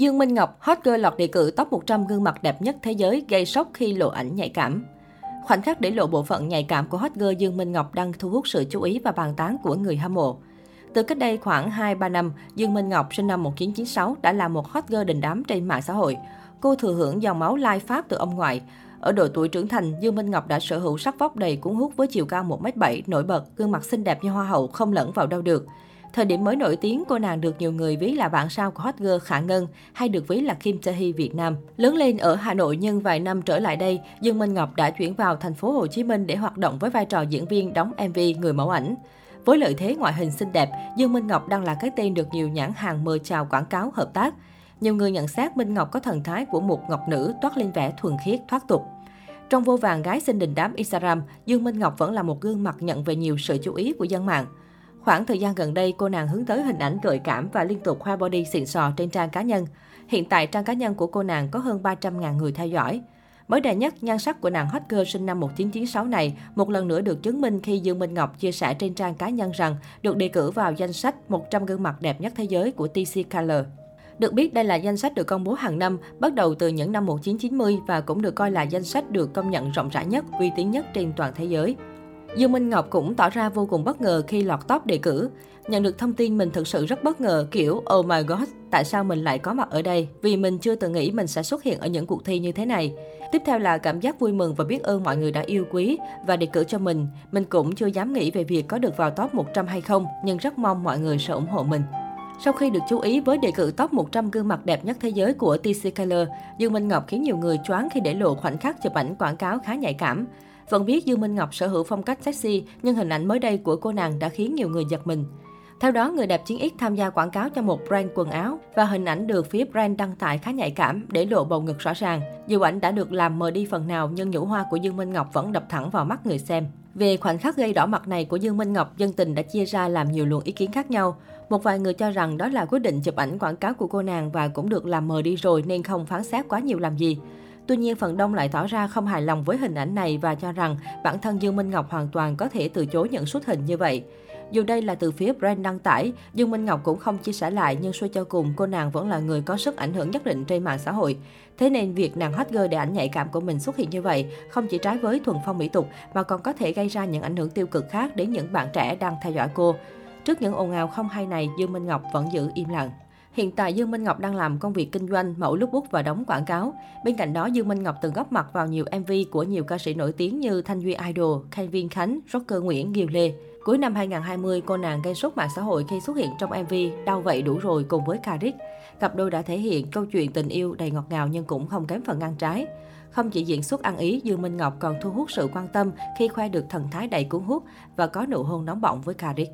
Dương Minh Ngọc, hot girl lọt đề cử top 100 gương mặt đẹp nhất thế giới gây sốc khi lộ ảnh nhạy cảm. Khoảnh khắc để lộ bộ phận nhạy cảm của hot girl Dương Minh Ngọc đang thu hút sự chú ý và bàn tán của người hâm mộ. Từ cách đây khoảng 2-3 năm, Dương Minh Ngọc sinh năm 1996 đã là một hot girl đình đám trên mạng xã hội. Cô thừa hưởng dòng máu lai Pháp từ ông ngoại. Ở độ tuổi trưởng thành, Dương Minh Ngọc đã sở hữu sắc vóc đầy cuốn hút với chiều cao 1m7, nổi bật, gương mặt xinh đẹp như hoa hậu, không lẫn vào đâu được. Thời điểm mới nổi tiếng, cô nàng được nhiều người ví là bạn sao của hot girl Khả Ngân, hay được ví là Kim Tae Hee Việt Nam. Lớn lên ở Hà Nội nhưng vài năm trở lại đây, Dương Minh Ngọc đã chuyển vào thành phố Hồ Chí Minh để hoạt động với vai trò diễn viên đóng MV người mẫu ảnh. Với lợi thế ngoại hình xinh đẹp, Dương Minh Ngọc đang là cái tên được nhiều nhãn hàng mời chào quảng cáo hợp tác. Nhiều người nhận xét Minh Ngọc có thần thái của một ngọc nữ toát lên vẻ thuần khiết thoát tục. Trong vô vàng gái xinh đình đám Instagram, Dương Minh Ngọc vẫn là một gương mặt nhận về nhiều sự chú ý của dân mạng. Khoảng thời gian gần đây, cô nàng hướng tới hình ảnh gợi cảm và liên tục khoe body xịn sò trên trang cá nhân. Hiện tại, trang cá nhân của cô nàng có hơn 300.000 người theo dõi. Mới đây nhất, nhan sắc của nàng hot girl sinh năm 1996 này một lần nữa được chứng minh khi Dương Minh Ngọc chia sẻ trên trang cá nhân rằng được đề cử vào danh sách 100 gương mặt đẹp nhất thế giới của TC Color. Được biết đây là danh sách được công bố hàng năm, bắt đầu từ những năm 1990 và cũng được coi là danh sách được công nhận rộng rãi nhất, uy tín nhất trên toàn thế giới. Dương Minh Ngọc cũng tỏ ra vô cùng bất ngờ khi lọt top đề cử. Nhận được thông tin mình thực sự rất bất ngờ kiểu Oh my god, tại sao mình lại có mặt ở đây? Vì mình chưa từng nghĩ mình sẽ xuất hiện ở những cuộc thi như thế này. Tiếp theo là cảm giác vui mừng và biết ơn mọi người đã yêu quý và đề cử cho mình. Mình cũng chưa dám nghĩ về việc có được vào top 100 hay không, nhưng rất mong mọi người sẽ ủng hộ mình. Sau khi được chú ý với đề cử top 100 gương mặt đẹp nhất thế giới của TC Keller, Dương Minh Ngọc khiến nhiều người choáng khi để lộ khoảnh khắc chụp ảnh quảng cáo khá nhạy cảm. Vẫn biết Dương Minh Ngọc sở hữu phong cách sexy, nhưng hình ảnh mới đây của cô nàng đã khiến nhiều người giật mình. Theo đó, người đẹp chiến ít tham gia quảng cáo cho một brand quần áo và hình ảnh được phía brand đăng tải khá nhạy cảm để lộ bầu ngực rõ ràng. Dù ảnh đã được làm mờ đi phần nào nhưng nhũ hoa của Dương Minh Ngọc vẫn đập thẳng vào mắt người xem. Về khoảnh khắc gây đỏ mặt này của Dương Minh Ngọc, dân tình đã chia ra làm nhiều luồng ý kiến khác nhau. Một vài người cho rằng đó là quyết định chụp ảnh quảng cáo của cô nàng và cũng được làm mờ đi rồi nên không phán xét quá nhiều làm gì. Tuy nhiên, phần đông lại tỏ ra không hài lòng với hình ảnh này và cho rằng bản thân Dương Minh Ngọc hoàn toàn có thể từ chối nhận xuất hình như vậy. Dù đây là từ phía brand đăng tải, Dương Minh Ngọc cũng không chia sẻ lại nhưng suy cho cùng cô nàng vẫn là người có sức ảnh hưởng nhất định trên mạng xã hội. Thế nên việc nàng hot girl để ảnh nhạy cảm của mình xuất hiện như vậy không chỉ trái với thuần phong mỹ tục mà còn có thể gây ra những ảnh hưởng tiêu cực khác đến những bạn trẻ đang theo dõi cô. Trước những ồn ào không hay này, Dương Minh Ngọc vẫn giữ im lặng. Hiện tại Dương Minh Ngọc đang làm công việc kinh doanh, mẫu lúc bút và đóng quảng cáo. Bên cạnh đó, Dương Minh Ngọc từng góp mặt vào nhiều MV của nhiều ca sĩ nổi tiếng như Thanh Duy Idol, Kevin Khánh, Rocker Nguyễn, Kiều Lê. Cuối năm 2020, cô nàng gây sốt mạng xã hội khi xuất hiện trong MV Đau vậy đủ rồi cùng với Karik. Cặp đôi đã thể hiện câu chuyện tình yêu đầy ngọt ngào nhưng cũng không kém phần ngang trái. Không chỉ diễn xuất ăn ý, Dương Minh Ngọc còn thu hút sự quan tâm khi khoe được thần thái đầy cuốn hút và có nụ hôn nóng bỏng với Karik.